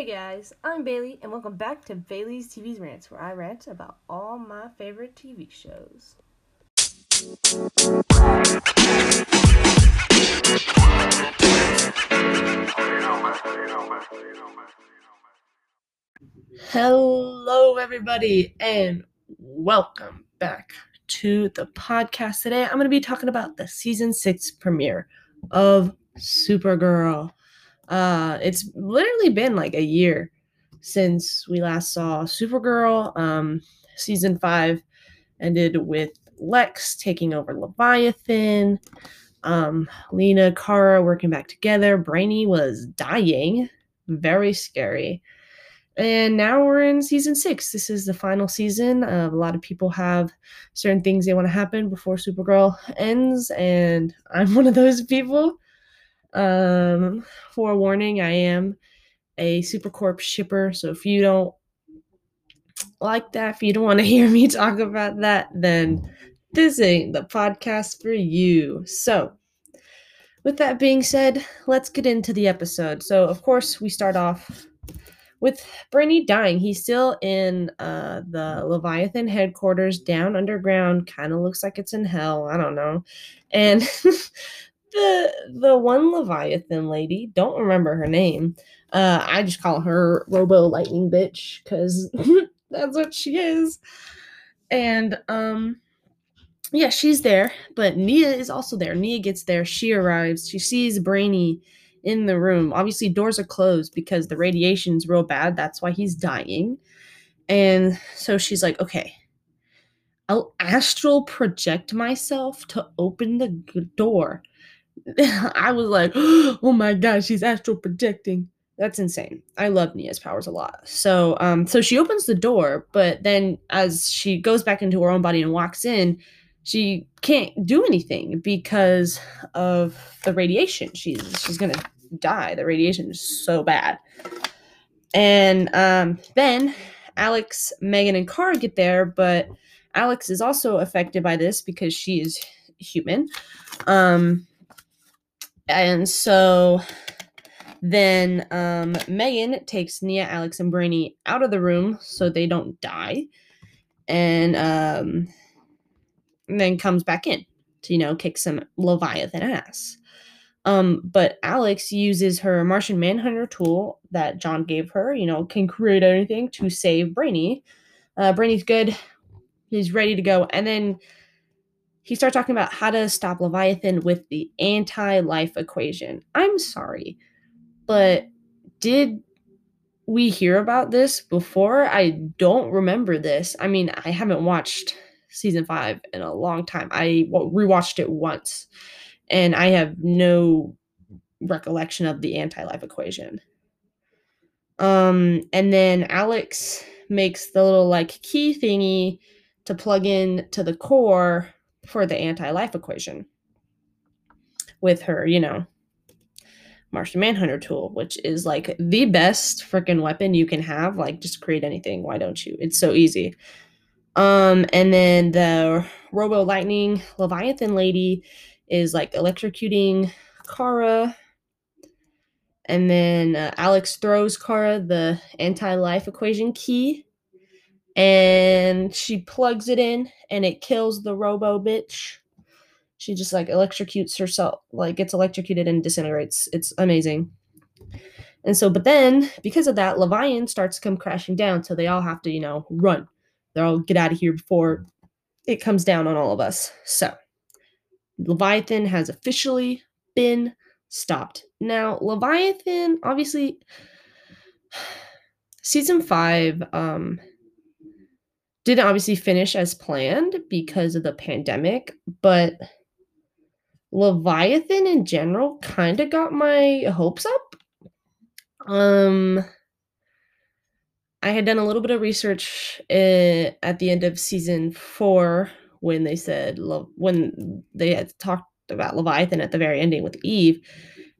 Hey guys, I'm Bailey, and welcome back to Bailey's TV's Rants, where I rant about all my favorite TV shows. Hello, everybody, and welcome back to the podcast. Today, I'm going to be talking about the season six premiere of Supergirl. Uh, it's literally been like a year since we last saw Supergirl. Um, season five ended with Lex taking over Leviathan. Um, Lena, Kara working back together. Brainy was dying. Very scary. And now we're in season six. This is the final season. Uh, a lot of people have certain things they want to happen before Supergirl ends, and I'm one of those people. Um, forewarning, I am a Supercorp shipper, so if you don't like that, if you don't want to hear me talk about that, then this ain't the podcast for you. So, with that being said, let's get into the episode. So, of course, we start off with Brainy dying. He's still in uh, the Leviathan headquarters down underground. Kind of looks like it's in hell. I don't know. And the the one Leviathan lady, don't remember her name. Uh, I just call her Robo Lightning Bitch because that's what she is. And um, yeah, she's there, but Nia is also there. Nia gets there. She arrives. She sees Brainy in the room. Obviously, doors are closed because the radiation's real bad. That's why he's dying. And so she's like, okay, I'll astral project myself to open the door. I was like, oh my god, she's astral projecting. That's insane. I love Nia's powers a lot. So, um, so she opens the door, but then as she goes back into her own body and walks in, she can't do anything because of the radiation. She's she's gonna die. The radiation is so bad. And um, then Alex, Megan, and Kara get there, but Alex is also affected by this because she is human. Um, and so then um, Megan takes Nia, Alex, and Brainy out of the room so they don't die. And, um, and then comes back in to, you know, kick some Leviathan ass. Um, but Alex uses her Martian Manhunter tool that John gave her, you know, can create anything to save Brainy. Uh, Brainy's good. He's ready to go. And then he starts talking about how to stop Leviathan with the anti life equation. I'm sorry, but did we hear about this before? I don't remember this. I mean, I haven't watched season five in a long time. I rewatched it once and I have no recollection of the anti life equation. Um, and then Alex makes the little like key thingy to plug in to the core for the anti life equation with her, you know, Martian Manhunter tool, which is like the best freaking weapon you can have. Like, just create anything. Why don't you? It's so easy. Um, and then the Robo Lightning Leviathan lady is like electrocuting Kara. And then uh, Alex throws Kara the anti life equation key and she plugs it in and it kills the robo bitch. She just like electrocutes herself, like gets electrocuted and disintegrates. It's amazing. And so, but then because of that, Leviathan starts to come crashing down. So they all have to, you know, run. They're all get out of here before it comes down on all of us. So Leviathan has officially been stopped. Now, Leviathan, obviously, season five um, didn't obviously finish as planned because of the pandemic, but Leviathan in general kind of got my hopes up. Um, I had done a little bit of research uh, at the end of season four when they said when they had talked about Leviathan at the very ending with Eve,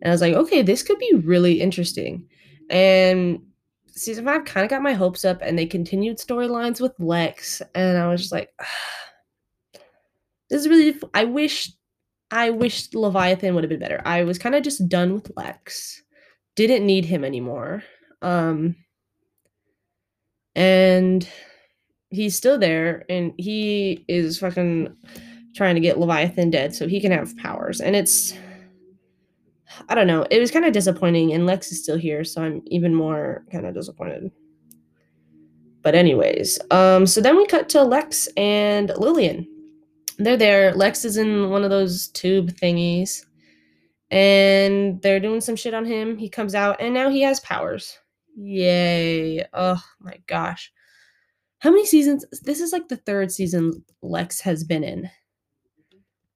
and I was like, okay, this could be really interesting. And season five kind of got my hopes up, and they continued storylines with Lex, and I was just like, this is really. I wish, I wish Leviathan would have been better. I was kind of just done with Lex, didn't need him anymore. Um, and he's still there, and he is fucking trying to get Leviathan dead so he can have powers. And it's, I don't know, it was kind of disappointing. And Lex is still here, so I'm even more kind of disappointed. But anyways, um, so then we cut to Lex and Lillian. They're there. Lex is in one of those tube thingies, and they're doing some shit on him. He comes out, and now he has powers. Yay! Oh my gosh, how many seasons? This is like the third season Lex has been in.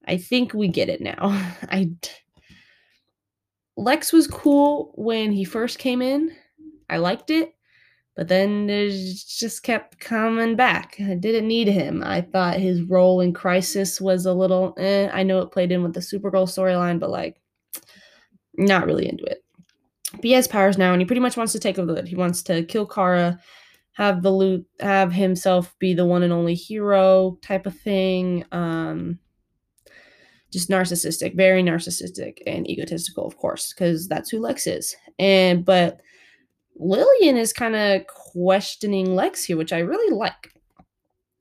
I think we get it now. I Lex was cool when he first came in. I liked it. But then it just kept coming back. I didn't need him. I thought his role in Crisis was a little eh. I know it played in with the Supergirl storyline, but like, not really into it. But he has powers now, and he pretty much wants to take over the He wants to kill Kara, have the loot, have himself be the one and only hero type of thing. Um, just narcissistic, very narcissistic and egotistical, of course, because that's who Lex is. And but Lillian is kind of questioning Lex here, which I really like.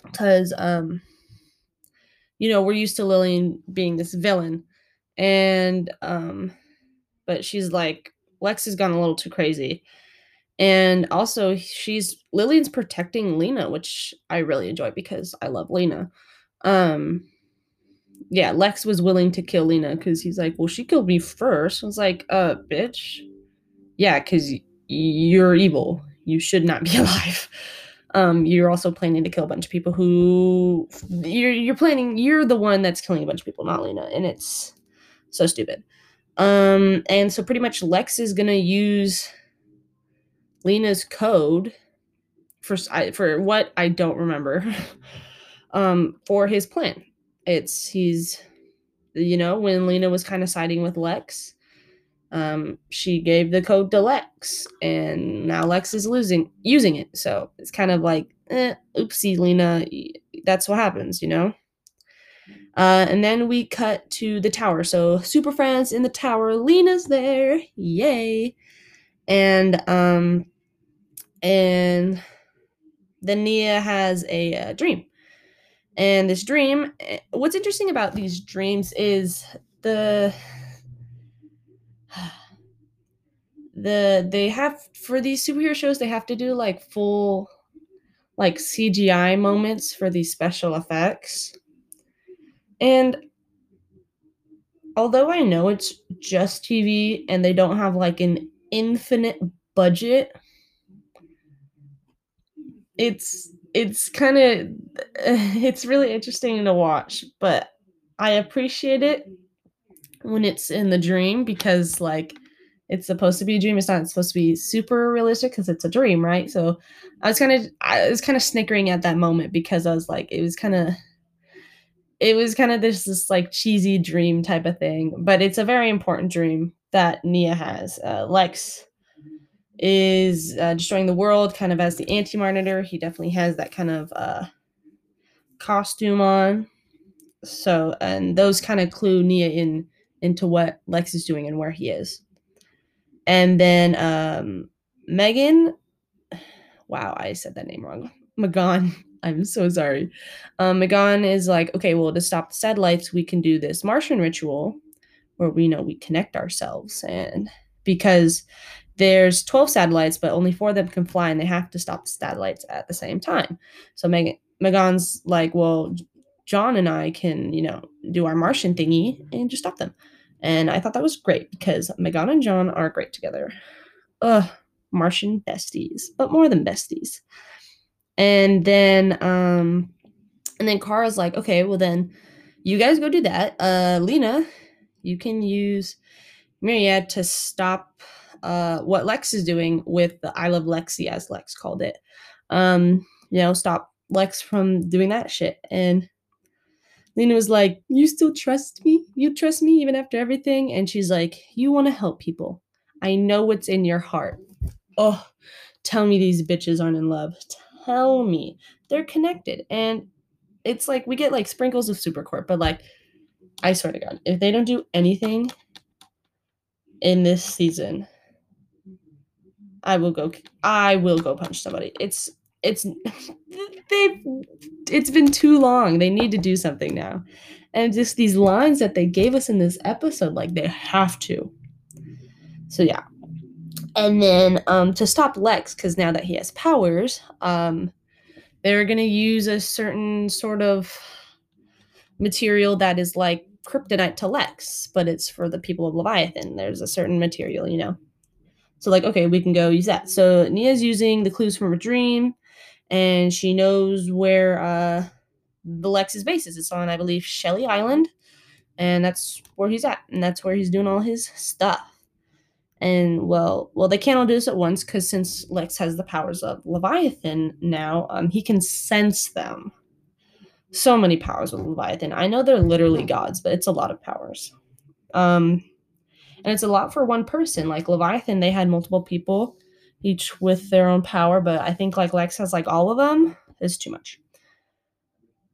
Because, um, you know, we're used to Lillian being this villain. And, um, but she's like, Lex has gone a little too crazy. And also, she's Lillian's protecting Lena, which I really enjoy because I love Lena. Um, yeah, Lex was willing to kill Lena because he's like, well, she killed me first. I was like, uh, bitch. Yeah, because you're evil. You should not be alive. Um, you're also planning to kill a bunch of people who you're you're planning. You're the one that's killing a bunch of people, not Lena, and it's so stupid. Um, and so pretty much Lex is gonna use Lena's code for for what I don't remember. um, for his plan. It's he's you know when Lena was kind of siding with Lex um, she gave the code to Lex, and now Lex is losing using it. So it's kind of like, eh, oopsie, Lena. That's what happens, you know. Uh, and then we cut to the tower. So Super Friends in the tower. Lena's there, yay! And um, and then Nia has a, a dream, and this dream. Eh, what's interesting about these dreams is the the they have for these superhero shows they have to do like full like CGI moments for these special effects. And although I know it's just TV and they don't have like an infinite budget, it's it's kind of it's really interesting to watch, but I appreciate it when it's in the dream because like it's supposed to be a dream. It's not supposed to be super realistic because it's a dream, right? So I was kind of I was kind of snickering at that moment because I was like, it was kind of it was kind of this this like cheesy dream type of thing, but it's a very important dream that Nia has. Uh, Lex is uh, destroying the world, kind of as the anti monitor. He definitely has that kind of uh, costume on. So, and those kind of clue Nia in into what Lex is doing and where he is. And then um, Megan, wow, I said that name wrong. M'gann. I'm so sorry. Um, M'gann is like, okay, well, to stop the satellites, we can do this Martian ritual where we know we connect ourselves. And because there's 12 satellites, but only four of them can fly, and they have to stop the satellites at the same time. So Megan, M'gann's like, well, John and I can, you know, do our Martian thingy and just stop them. And I thought that was great because Megan and John are great together. Ugh, Martian besties, but more than besties. And then um and then Kara's like, okay, well then you guys go do that. Uh Lena, you can use Myriad to stop uh what Lex is doing with the I love Lexi as Lex called it. Um, you know, stop Lex from doing that shit. And Lena was like, You still trust me? You trust me even after everything? And she's like, You want to help people. I know what's in your heart. Oh, tell me these bitches aren't in love. Tell me. They're connected. And it's like we get like sprinkles of Supercorp, but like, I swear to God, if they don't do anything in this season, I will go. I will go punch somebody. It's it's they've it's been too long. They need to do something now, and just these lines that they gave us in this episode, like they have to. So yeah, and then um, to stop Lex, because now that he has powers, um, they're gonna use a certain sort of material that is like kryptonite to Lex, but it's for the people of Leviathan. There's a certain material, you know. So like, okay, we can go use that. So Nia's using the clues from her dream, and she knows where uh, the Lex's base is. It's on, I believe, Shelly Island, and that's where he's at, and that's where he's doing all his stuff. And well, well, they can't all do this at once because since Lex has the powers of Leviathan now, um, he can sense them so many powers with Leviathan. I know they're literally gods, but it's a lot of powers. Um, and it's a lot for one person. Like Leviathan, they had multiple people, each with their own power, but I think like Lex has like all of them is too much.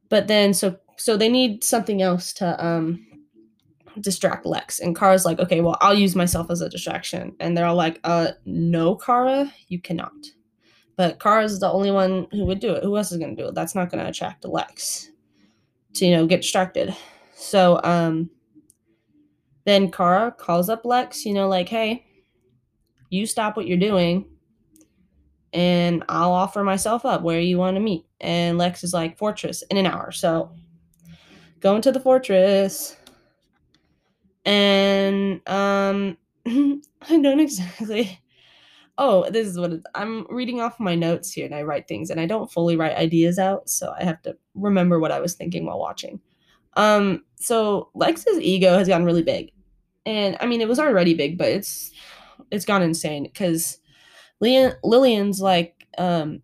But then so so they need something else to um distract Lex. And Kara's like, okay, well, I'll use myself as a distraction. And they're all like, uh, no, Kara, you cannot. But Kara's the only one who would do it. Who else is gonna do it? That's not gonna attract Lex to you know get distracted. So um then Kara calls up Lex, you know, like, hey, you stop what you're doing and I'll offer myself up where you want to meet. And Lex is like, Fortress in an hour. So going to the fortress. And um I don't exactly Oh, this is what I'm reading off my notes here and I write things and I don't fully write ideas out, so I have to remember what I was thinking while watching. Um, so Lex's ego has gotten really big. And I mean it was already big, but it's it's gone insane because Lillian's like, um,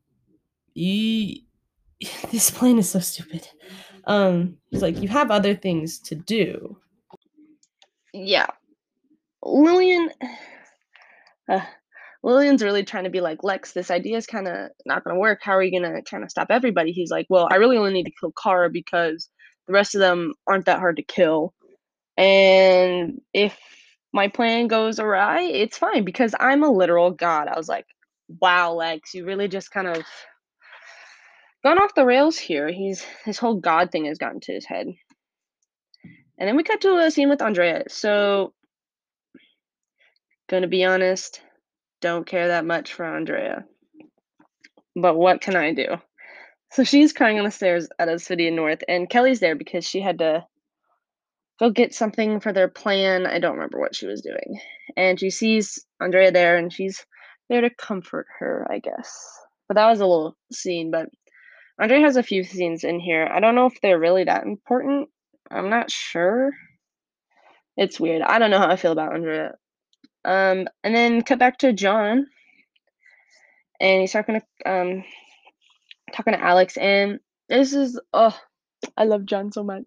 you, this plane is so stupid. Um, he's like, you have other things to do. Yeah. Lillian, uh, Lillian's really trying to be like, Lex, this idea is kind of not going to work. How are you going to kind of stop everybody? He's like, well, I really only need to kill Kara because the rest of them aren't that hard to kill. And if my plan goes awry, it's fine because I'm a literal god. I was like, wow, Lex, you really just kind of gone off the rails here. He's his whole god thing has gotten to his head. And then we cut to a scene with Andrea. So, gonna be honest, don't care that much for Andrea. But what can I do? So she's crying on the stairs at Obsidian North, and Kelly's there because she had to go get something for their plan. I don't remember what she was doing. And she sees Andrea there, and she's there to comfort her, I guess. But that was a little scene. But Andrea has a few scenes in here. I don't know if they're really that important. I'm not sure. It's weird. I don't know how I feel about Andrea. Um, and then cut back to John, and he's talking to um, talking to Alex, and this is oh, I love John so much,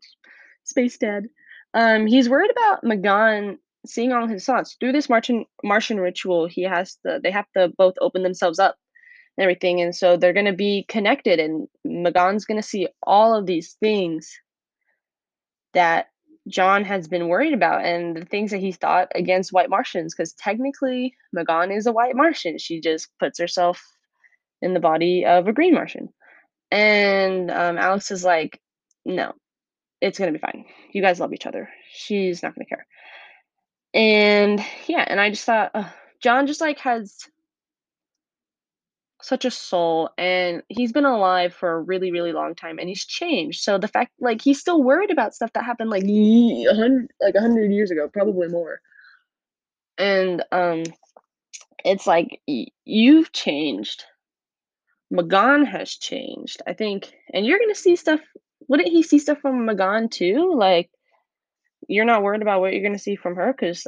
Space Dad. Um, he's worried about M'gann seeing all his thoughts through this Martian Martian ritual. He has to. They have to both open themselves up and everything, and so they're gonna be connected. And M'gann's gonna see all of these things that John has been worried about, and the things that he thought against white Martians. Because technically, M'gann is a white Martian. She just puts herself in the body of a green Martian. And um, Alex is like, no, it's gonna be fine. You guys love each other. She's not gonna care. And yeah, and I just thought uh, John just like has such a soul and he's been alive for a really really long time and he's changed so the fact like he's still worried about stuff that happened like a hundred like a hundred years ago probably more and um it's like you've changed M'gann has changed i think and you're gonna see stuff wouldn't he see stuff from M'gann too like you're not worried about what you're gonna see from her because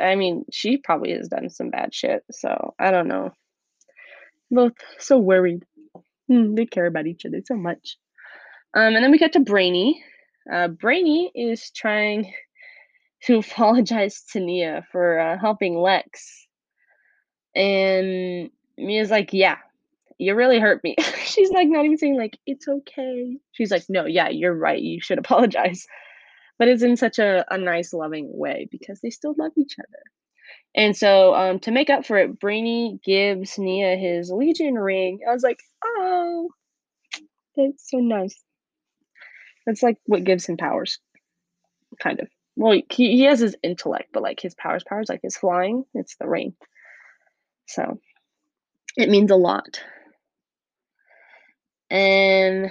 i mean she probably has done some bad shit so i don't know both so worried. Mm, they care about each other so much. Um, and then we get to Brainy. Uh, Brainy is trying to apologize to Nia for uh, helping Lex. And Nia's like, yeah, you really hurt me. She's like, not even saying, like, it's okay. She's like, no, yeah, you're right. You should apologize. But it's in such a, a nice, loving way because they still love each other. And so um, to make up for it, Brainy gives Nia his Legion ring. I was like, oh, that's so nice. That's like what gives him powers, kind of. Well, he, he has his intellect, but like his powers, powers like his flying, it's the ring. So it means a lot. And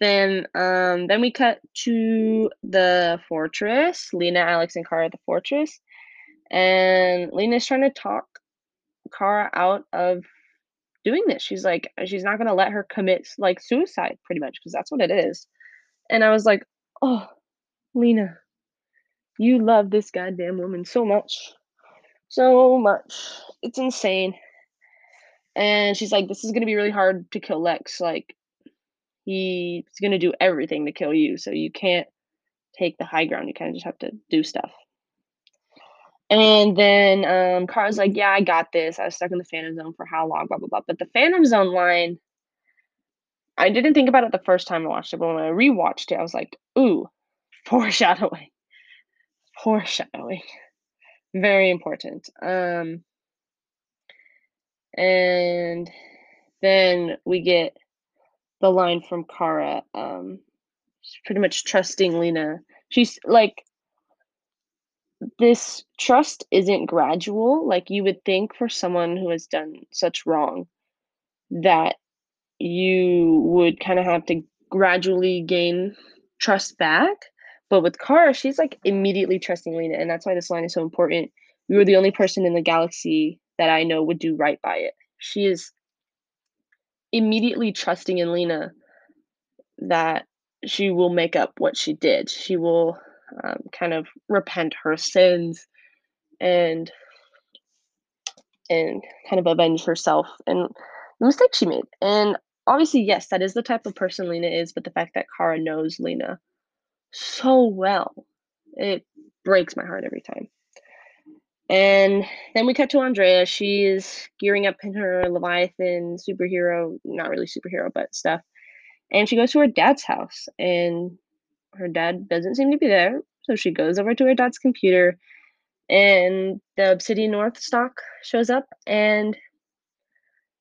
then um then we cut to the fortress. Lena, Alex, and Kara at the fortress. And Lena's trying to talk Kara out of doing this. She's like, she's not gonna let her commit like suicide, pretty much, because that's what it is. And I was like, oh, Lena, you love this goddamn woman so much. So much. It's insane. And she's like, this is gonna be really hard to kill Lex. Like, he's gonna do everything to kill you, so you can't take the high ground. You kind of just have to do stuff. And then um, Kara's like, yeah, I got this. I was stuck in the Phantom Zone for how long, blah, blah, blah. But the Phantom Zone line, I didn't think about it the first time I watched it, but when I rewatched it, I was like, ooh, foreshadowing. Foreshadowing. Very important. Um, and then we get the line from Kara. Um, she's pretty much trusting Lena. She's like, this trust isn't gradual like you would think for someone who has done such wrong that you would kind of have to gradually gain trust back but with Kara she's like immediately trusting Lena and that's why this line is so important you are the only person in the galaxy that I know would do right by it she is immediately trusting in Lena that she will make up what she did she will um, kind of repent her sins and and kind of avenge herself and the mistake she made. And obviously, yes, that is the type of person Lena is, but the fact that Kara knows Lena so well, it breaks my heart every time. And then we cut to Andrea. She's gearing up in her Leviathan superhero, not really superhero, but stuff. And she goes to her dad's house, and her dad doesn't seem to be there. So she goes over to her dad's computer and the Obsidian North stock shows up and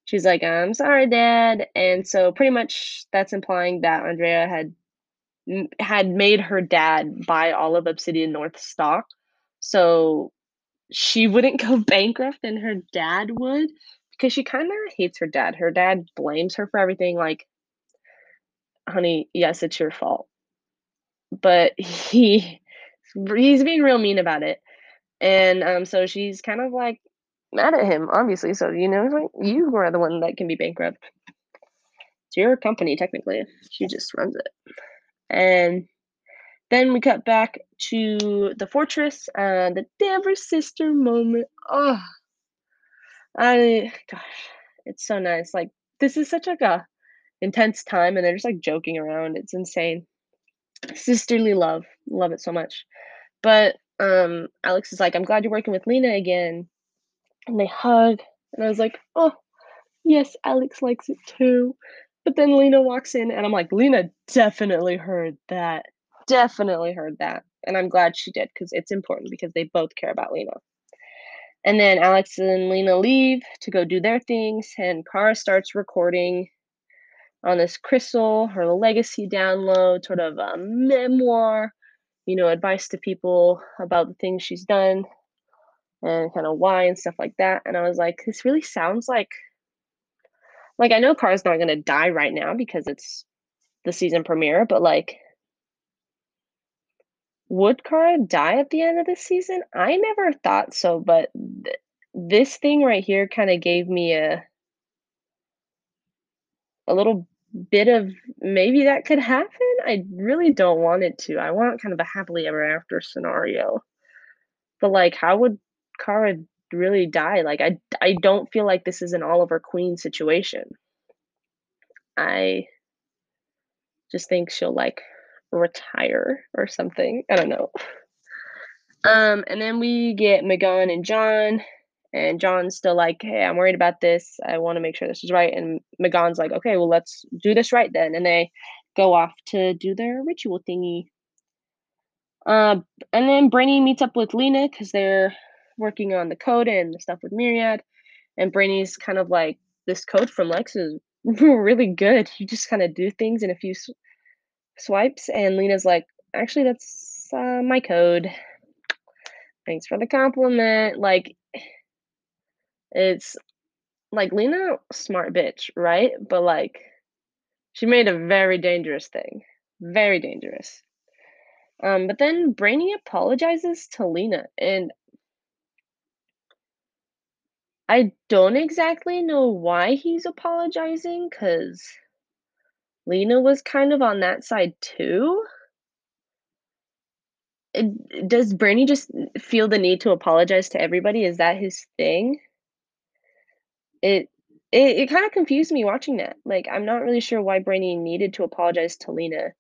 she's like, I'm sorry, Dad. And so pretty much that's implying that Andrea had had made her dad buy all of Obsidian North stock. So she wouldn't go bankrupt and her dad would because she kind of hates her dad. Her dad blames her for everything like honey, yes, it's your fault but he he's being real mean about it. And um, so she's kind of like mad at him, obviously. So you know, like you are the one that can be bankrupt. It's your company technically. She just runs it. And then we cut back to the fortress, and the Danvers sister moment. Oh, I gosh, it's so nice. Like this is such like a intense time, and they're just like joking around. It's insane sisterly love. Love it so much. But um Alex is like, I'm glad you're working with Lena again. And they hug. And I was like, oh, yes, Alex likes it too. But then Lena walks in and I'm like, Lena definitely heard that. Definitely heard that. And I'm glad she did because it's important because they both care about Lena. And then Alex and Lena leave to go do their things, and Kara starts recording on this crystal, her legacy download, sort of a memoir, you know, advice to people about the things she's done and kind of why and stuff like that. And I was like, this really sounds like like I know Kara's not gonna die right now because it's the season premiere, but like would Kara die at the end of the season? I never thought so, but th- this thing right here kind of gave me a a little bit of maybe that could happen. I really don't want it to. I want kind of a happily ever after scenario. But like how would Kara really die? Like I I don't feel like this is an Oliver Queen situation. I just think she'll like retire or something. I don't know. Um and then we get M'gann and John and John's still like, hey, I'm worried about this. I want to make sure this is right. And M'gann's like, okay, well, let's do this right then. And they go off to do their ritual thingy. Uh, and then Brainy meets up with Lena because they're working on the code and the stuff with Myriad. And Brainy's kind of like, this code from Lex is really good. You just kind of do things in a few sw- swipes. And Lena's like, actually, that's uh, my code. Thanks for the compliment. Like, it's like Lena, smart bitch, right? But like, she made a very dangerous thing. Very dangerous. Um, but then Brainy apologizes to Lena, and I don't exactly know why he's apologizing because Lena was kind of on that side too. Does Brainy just feel the need to apologize to everybody? Is that his thing? It it, it kind of confused me watching that. Like, I'm not really sure why Brainy needed to apologize to Lena.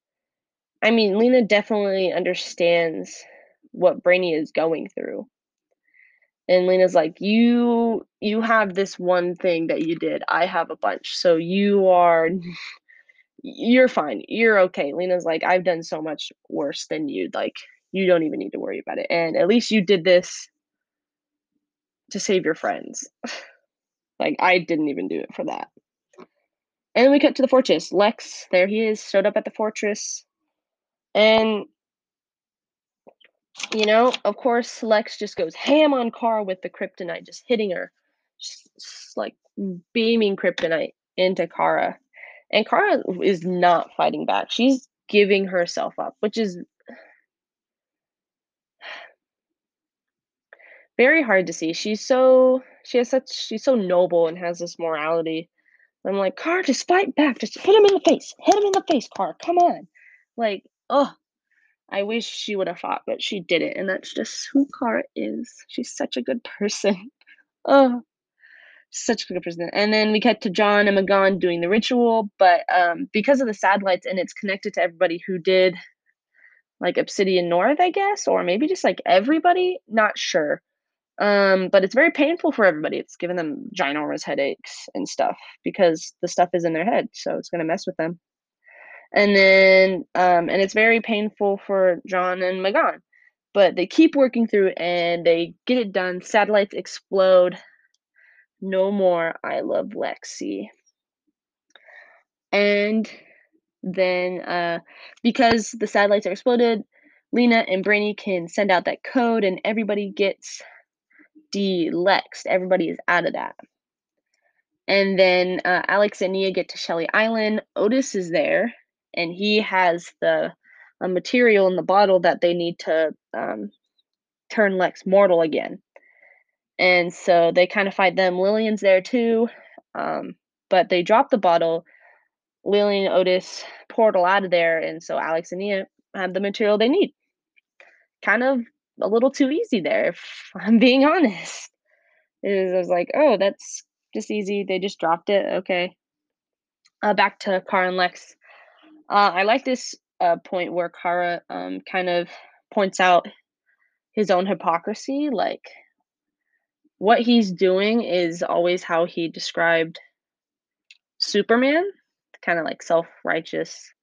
I mean, Lena definitely understands what Brainy is going through. And Lena's like, "You you have this one thing that you did. I have a bunch. So you are you're fine. You're okay." Lena's like, "I've done so much worse than you. Like, you don't even need to worry about it. And at least you did this to save your friends." like, I didn't even do it for that. And then we cut to the fortress. Lex, there he is, showed up at the fortress. And you know, of course, Lex just goes ham on Kara with the kryptonite, just hitting her, just, just like beaming kryptonite into Kara. And Kara is not fighting back. She's giving herself up, which is very hard to see. She's so she has such she's so noble and has this morality. I'm like, Car, just fight back. Just hit him in the face. Hit him in the face, Car. Come on. Like, oh, I wish she would have fought, but she didn't, and that's just who Kara is. She's such a good person. Oh, such a good person. And then we cut to John and M'gann doing the ritual, but um, because of the satellites and it's connected to everybody who did like Obsidian North, I guess, or maybe just like everybody, not sure. Um, but it's very painful for everybody. It's giving them ginormous headaches and stuff because the stuff is in their head, so it's gonna mess with them and then um, and it's very painful for John and M'gann. But they keep working through and they get it done. Satellites explode. No more. I love Lexi. And then uh, because the satellites are exploded, Lena and Brainy can send out that code and everybody gets delexed. Everybody is out of that. And then uh, Alex and Nia get to Shelly Island. Otis is there and he has the uh, material in the bottle that they need to um, turn Lex mortal again. And so they kind of fight them. Lillian's there too, um, but they drop the bottle. Lillian Otis portal out of there, and so Alex and Nia have the material they need. Kind of a little too easy there, if I'm being honest. Is I was like, oh, that's just easy. They just dropped it. Okay. Uh, back to Kara and Lex. Uh, I like this uh, point where Kara um, kind of points out his own hypocrisy. Like, what he's doing is always how he described Superman kind of like self righteous,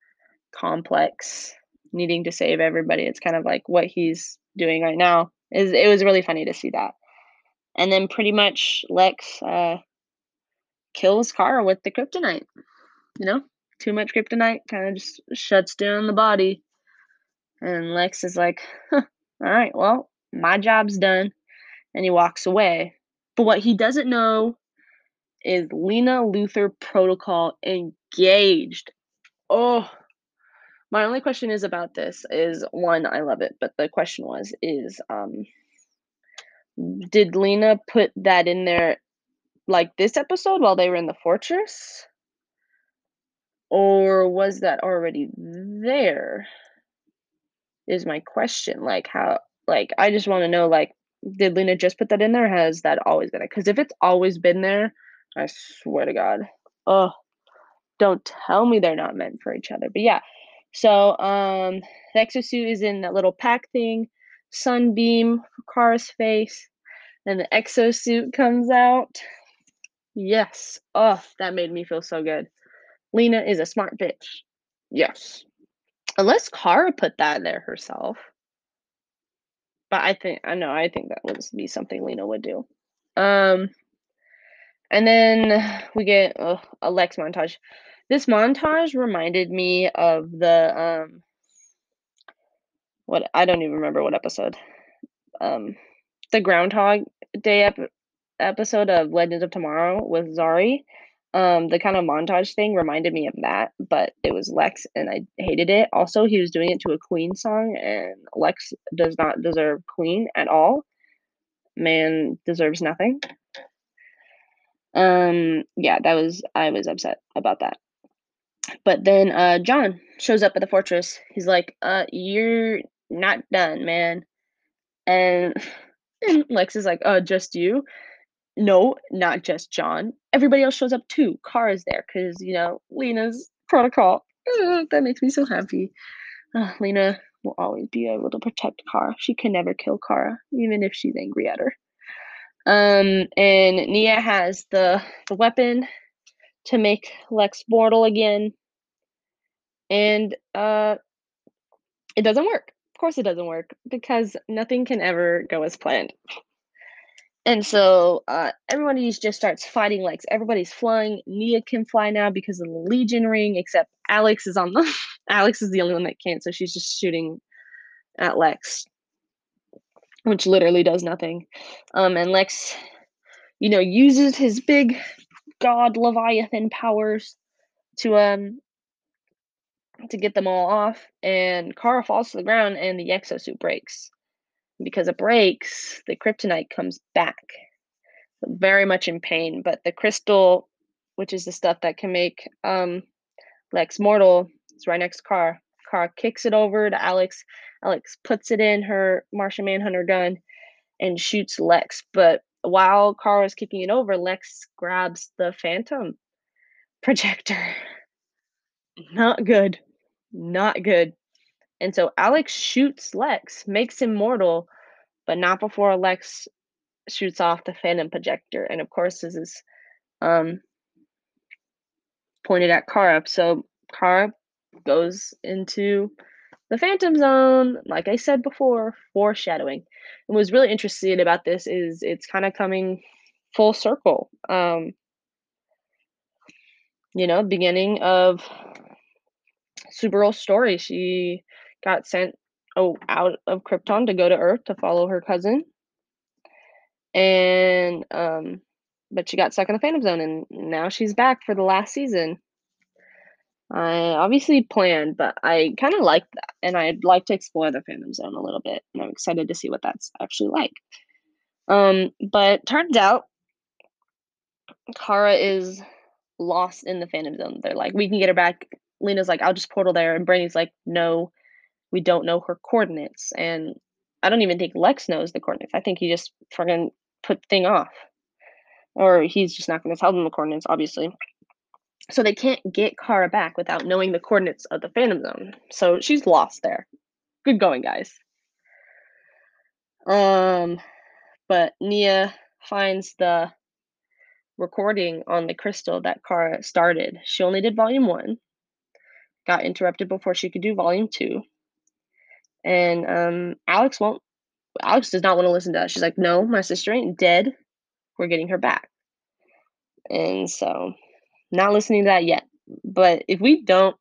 complex, needing to save everybody. It's kind of like what he's doing right now. Is it was really funny to see that. And then pretty much Lex uh, kills Kara with the kryptonite. You know, too much kryptonite kind of just shuts down the body. And Lex is like, huh, all right, well, my job's done. And he walks away. But what he doesn't know is Lena Luthor protocol engaged. Oh, my only question is about this is one, I love it, but the question was is um did Lena put that in there like this episode while they were in the fortress? Or was that already there? Is my question. Like how like I just want to know like did Lena just put that in there? has that always been there? Because if it's always been there, I swear to God. Oh, don't tell me they're not meant for each other. But yeah. So um the exosuit is in that little pack thing, sunbeam for Kara's face, and the exosuit comes out. Yes. Oh, that made me feel so good. Lena is a smart bitch. Yes. Unless Kara put that there herself. But I think I know I think that would be something Lena would do. Um, and then we get a Lex montage. This montage reminded me of the um, what I don't even remember what episode. Um, the Groundhog Day ep- episode of Legends of Tomorrow with Zari. Um, the kind of montage thing reminded me of that, but it was Lex and I hated it. Also, he was doing it to a Queen song, and Lex does not deserve Queen at all. Man deserves nothing. Um, yeah, that was I was upset about that. But then uh John shows up at the fortress. He's like, uh, you're not done, man. And, and Lex is like, uh, just you? No, not just John. Everybody else shows up too. Kara's there because, you know, Lena's protocol. That makes me so happy. Uh, Lena will always be able to protect Kara. She can never kill Kara, even if she's angry at her. Um, and Nia has the, the weapon to make Lex mortal again. And uh, it doesn't work. Of course, it doesn't work because nothing can ever go as planned. And so uh, everybody just starts fighting Lex. Everybody's flying. Nia can fly now because of the Legion ring, except Alex is on the. Alex is the only one that can't, so she's just shooting at Lex, which literally does nothing. Um, and Lex, you know, uses his big god Leviathan powers to um to get them all off, and Kara falls to the ground, and the exosuit breaks. Because it breaks, the kryptonite comes back. Very much in pain, but the crystal, which is the stuff that can make um, Lex mortal, is right next Car. Kara kicks it over to Alex. Alex puts it in her Martian Manhunter gun and shoots Lex. But while Car is kicking it over, Lex grabs the Phantom projector. Not good. Not good. And so Alex shoots Lex, makes him mortal, but not before Lex shoots off the Phantom projector. And of course, this is um, pointed at Kara. So Kara goes into the Phantom Zone. Like I said before, foreshadowing. And what's really interesting about this is it's kind of coming full circle. Um, you know, beginning of Supergirl's story. She got sent oh out of Krypton to go to Earth to follow her cousin. And um but she got stuck in the Phantom Zone and now she's back for the last season. I obviously planned, but I kind of like that, and I'd like to explore the Phantom Zone a little bit, and I'm excited to see what that's actually like. Um, but turns out Kara is lost in the Phantom Zone. They're like, we can get her back. Lena's like, I'll just portal there, and Brainy's like, no, we don't know her coordinates, and I don't even think Lex knows the coordinates. I think he just fucking put the thing off, or he's just not going to tell them the coordinates, obviously. So they can't get Kara back without knowing the coordinates of the Phantom Zone. So she's lost there. Good going, guys. Um, but Nia finds the recording on the crystal that Kara started. She only did volume one. Got interrupted before she could do volume two. And um, Alex won't. Alex does not want to listen to that. She's like, "No, my sister ain't dead. We're getting her back." And so not listening to that yet. But if we don't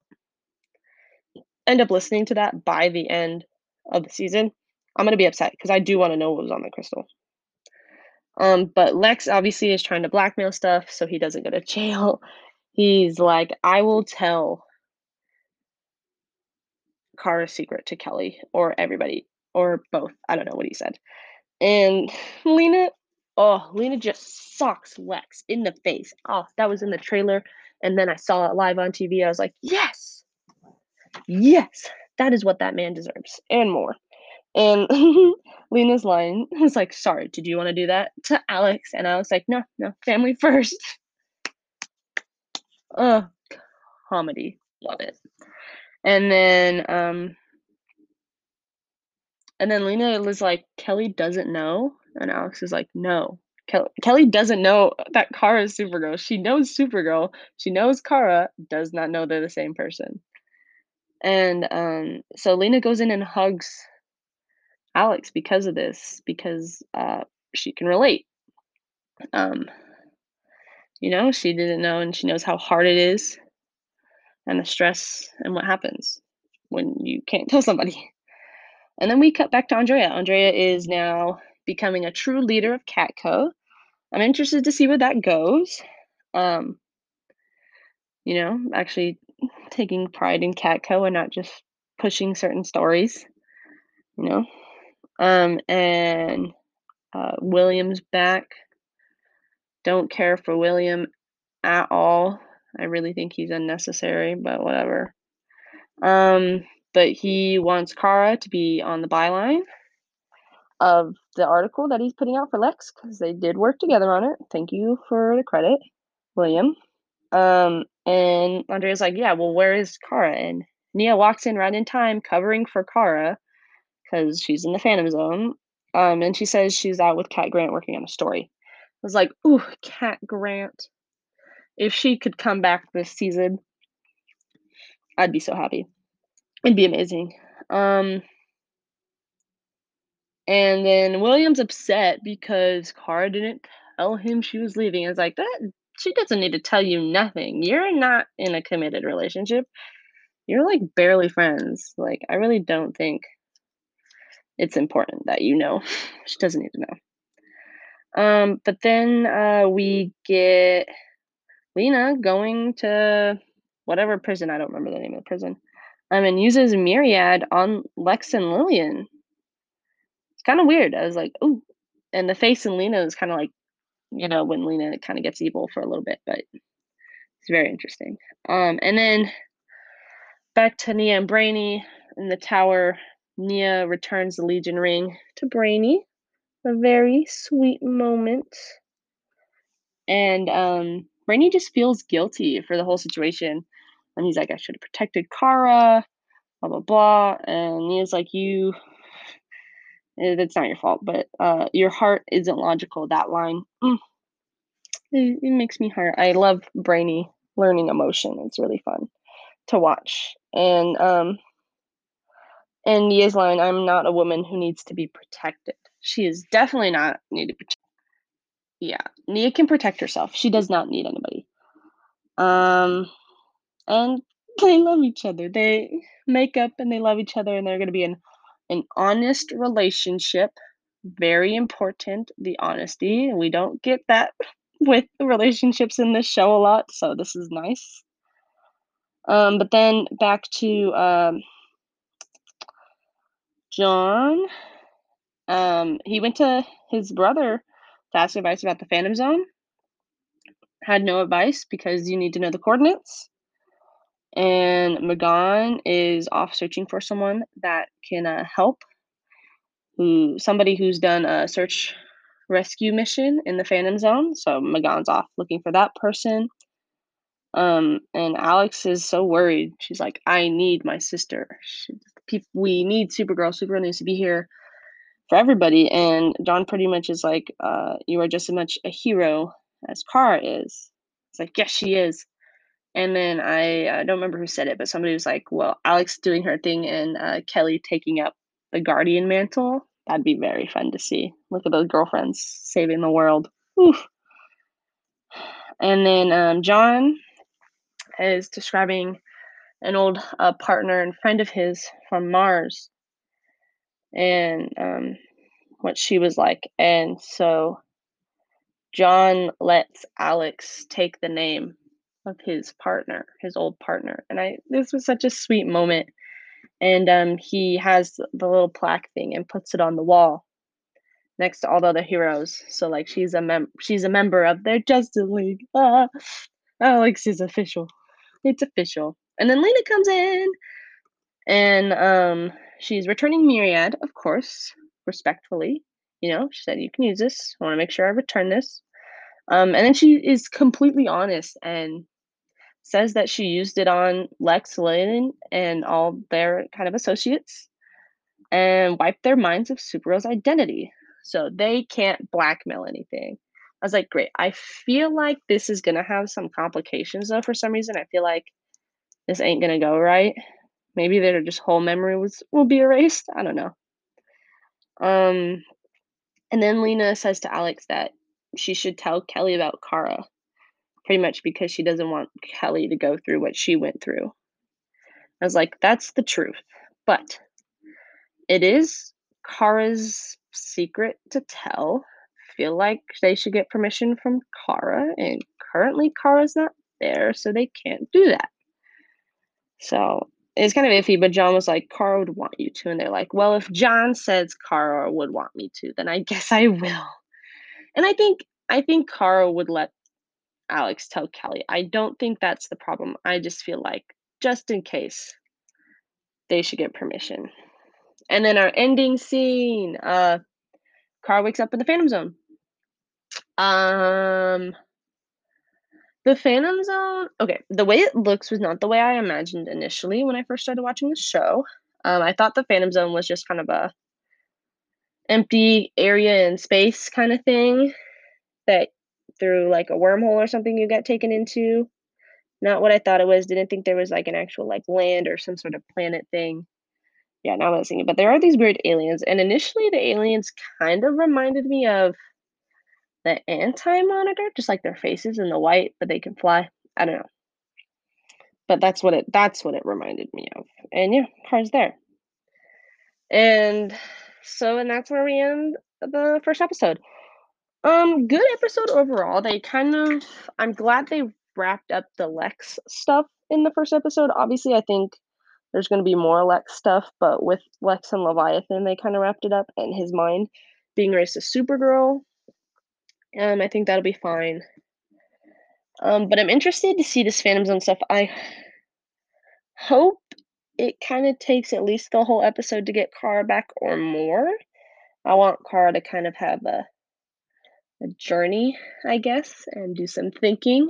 end up listening to that by the end of the season, I'm gonna be upset because I do want to know what was on the crystal. Um, but Lex obviously is trying to blackmail stuff so he doesn't go to jail. He's like, I will tell Kara's secret to Kelly or everybody or both. I don't know what he said. And Lena Oh, Lena just sucks Lex in the face. Oh, that was in the trailer. And then I saw it live on TV. I was like, yes, yes, that is what that man deserves and more. And Lena's line was like, sorry, did you want to do that to Alex? And I was like, no, no, family first. Oh, comedy. Love it. And then, um, and then Lena was like, Kelly doesn't know. And Alex is like, no. Kelly, Kelly doesn't know that Kara is Supergirl. She knows Supergirl. She knows Kara, does not know they're the same person. And um, so Lena goes in and hugs Alex because of this, because uh, she can relate. Um, you know, she didn't know, and she knows how hard it is, and the stress, and what happens when you can't tell somebody. And then we cut back to Andrea. Andrea is now becoming a true leader of Catco. I'm interested to see where that goes. Um, you know, actually taking pride in Catco and not just pushing certain stories. You know, um, and uh, William's back. Don't care for William at all. I really think he's unnecessary, but whatever. Um, but he wants Kara to be on the byline of the article that he's putting out for Lex because they did work together on it. Thank you for the credit, William. Um, and Andrea's like, yeah, well, where is Kara? And Nia walks in right in time, covering for Kara because she's in the Phantom Zone. Um, and she says she's out with Cat Grant working on a story. I was like, ooh, Cat Grant. If she could come back this season, I'd be so happy. It'd be amazing. Um, and then William's upset because Kara didn't tell him she was leaving. It's like that she doesn't need to tell you nothing. You're not in a committed relationship. You're like barely friends. Like I really don't think it's important that you know. She doesn't need to know. Um, but then uh, we get Lena going to whatever prison. I don't remember the name of the prison. Um, and uses Myriad on Lex and Lillian. It's kind of weird. I was like, ooh. And the face in Lena is kind of like, you know, when Lena kind of gets evil for a little bit, but it's very interesting. Um, and then back to Nia and Brainy in the tower. Nia returns the Legion ring to Brainy. A very sweet moment. And um, Brainy just feels guilty for the whole situation. And he's like, I should have protected Kara, blah, blah, blah. And Nia's like, You, that's not your fault, but uh, your heart isn't logical. That line, mm, it, it makes me hurt. I love Brainy learning emotion. It's really fun to watch. And um, and Nia's line, I'm not a woman who needs to be protected. She is definitely not needed. Yeah, Nia can protect herself. She does not need anybody. Um, and they love each other. They make up and they love each other, and they're going to be in an honest relationship. Very important, the honesty. We don't get that with relationships in this show a lot, so this is nice. Um, but then back to um, John. Um, he went to his brother to ask advice about the Phantom Zone. Had no advice because you need to know the coordinates. And M'gann is off searching for someone that can uh, help. Who somebody who's done a search rescue mission in the Phantom Zone. So M'gann's off looking for that person. Um, and Alex is so worried. She's like, I need my sister. She, we need Supergirl. Supergirl needs to be here for everybody. And John pretty much is like, uh, you are just as much a hero as Kara is. It's like, yes, she is. And then I, I don't remember who said it, but somebody was like, well, Alex doing her thing and uh, Kelly taking up the Guardian mantle. That'd be very fun to see. Look at those girlfriends saving the world. Oof. And then um, John is describing an old uh, partner and friend of his from Mars and um, what she was like. And so John lets Alex take the name of his partner, his old partner. And I this was such a sweet moment. And um, he has the little plaque thing and puts it on the wall next to all the other heroes. So like she's a mem she's a member of their Justice League. Ah, Alex is official. It's official. And then Lena comes in and um she's returning Myriad, of course, respectfully. You know, she said, You can use this. I want to make sure I return this. Um, and then she is completely honest and says that she used it on Lex Lillian and all their kind of associates and wiped their minds of Supergirl's identity. So they can't blackmail anything. I was like, great. I feel like this is gonna have some complications though for some reason. I feel like this ain't gonna go right. Maybe their just whole memory was will be erased. I don't know. Um, and then Lena says to Alex that she should tell Kelly about Kara, pretty much because she doesn't want Kelly to go through what she went through. I was like, that's the truth. But it is Kara's secret to tell. Feel like they should get permission from Kara, and currently Kara's not there, so they can't do that. So it's kind of iffy, but John was like, Kara would want you to. And they're like, well, if John says Kara would want me to, then I guess I will. And I think I think Kara would let Alex tell Kelly. I don't think that's the problem. I just feel like just in case they should get permission. And then our ending scene, uh Kara wakes up in the Phantom Zone. Um the Phantom Zone, okay, the way it looks was not the way I imagined initially when I first started watching the show. Um, I thought the Phantom Zone was just kind of a empty area in space kind of thing that through like a wormhole or something you get taken into. Not what I thought it was. Didn't think there was like an actual like land or some sort of planet thing. Yeah, now I'm seeing it. But there are these weird aliens, and initially the aliens kind of reminded me of the anti-monitor, just like their faces in the white, but they can fly. I don't know. But that's what it that's what it reminded me of. And yeah, car's there. And so and that's where we end the first episode. Um, good episode overall. They kind of I'm glad they wrapped up the Lex stuff in the first episode. Obviously, I think there's going to be more Lex stuff, but with Lex and Leviathan, they kind of wrapped it up, and his mind being raised to Supergirl um, I think that'll be fine. Um, but I'm interested to see this Phantom Zone stuff. I hope it kind of takes at least the whole episode to get Kara back or more. I want Kara to kind of have a a journey, I guess, and do some thinking,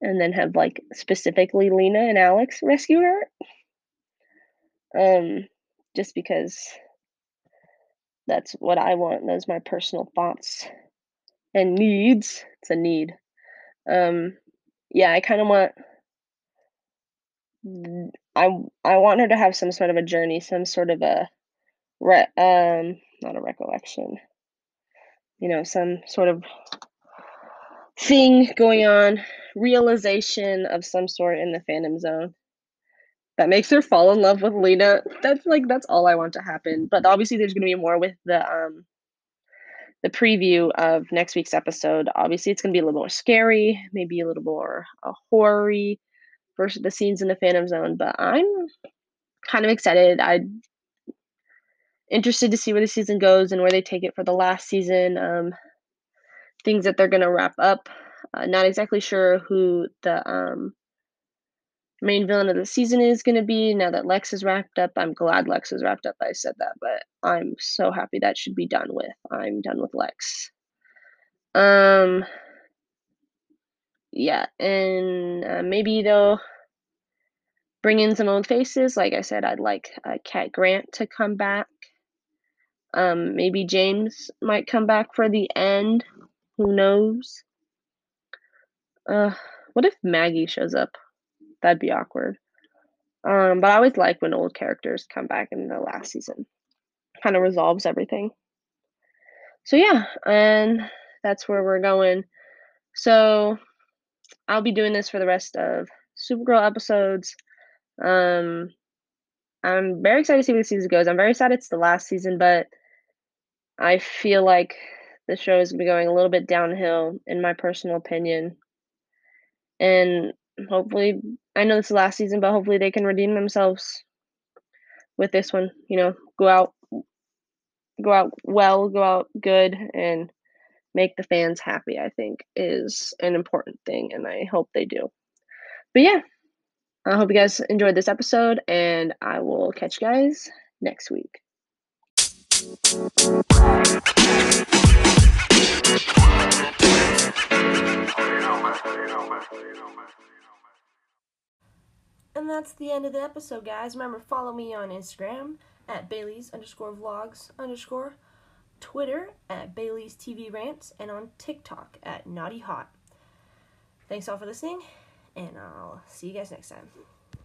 and then have like specifically Lena and Alex rescue her. Um, just because that's what I want. Those my personal thoughts and needs. It's a need. Um, yeah, I kind of want. I I want her to have some sort of a journey, some sort of a, re- um, not a recollection. You know, some sort of thing going on, realization of some sort in the Phantom Zone that makes her fall in love with Lena. That's like that's all I want to happen. But obviously, there's gonna be more with the um the preview of next week's episode. Obviously, it's going to be a little more scary, maybe a little more uh, horror versus the scenes in the Phantom Zone. But I'm kind of excited. I'm interested to see where the season goes and where they take it for the last season. Um, things that they're going to wrap up. Uh, not exactly sure who the um, main villain of the season is going to be now that Lex is wrapped up. I'm glad Lex is wrapped up. I said that, but I'm so happy that should be done with. I'm done with Lex. Um, yeah, and uh, maybe they'll bring in some old faces. Like I said, I'd like uh, Cat Grant to come back. Um, maybe James might come back for the end. Who knows? Uh, what if Maggie shows up? That'd be awkward. Um, but I always like when old characters come back in the last season. Kind of resolves everything. So yeah, and that's where we're going. So I'll be doing this for the rest of Supergirl episodes. Um, I'm very excited to see where the season goes. I'm very sad it's the last season, but I feel like the show is going to be going a little bit downhill, in my personal opinion. And hopefully I know this is last season, but hopefully they can redeem themselves with this one. You know, go out, go out well, go out good, and make the fans happy. I think is an important thing, and I hope they do. But yeah, I hope you guys enjoyed this episode, and I will catch you guys next week. And that's the end of the episode, guys. Remember, follow me on Instagram at Bailey's underscore vlogs underscore, Twitter at Bailey's TV Rants, and on TikTok at Naughty Hot. Thanks all for listening, and I'll see you guys next time.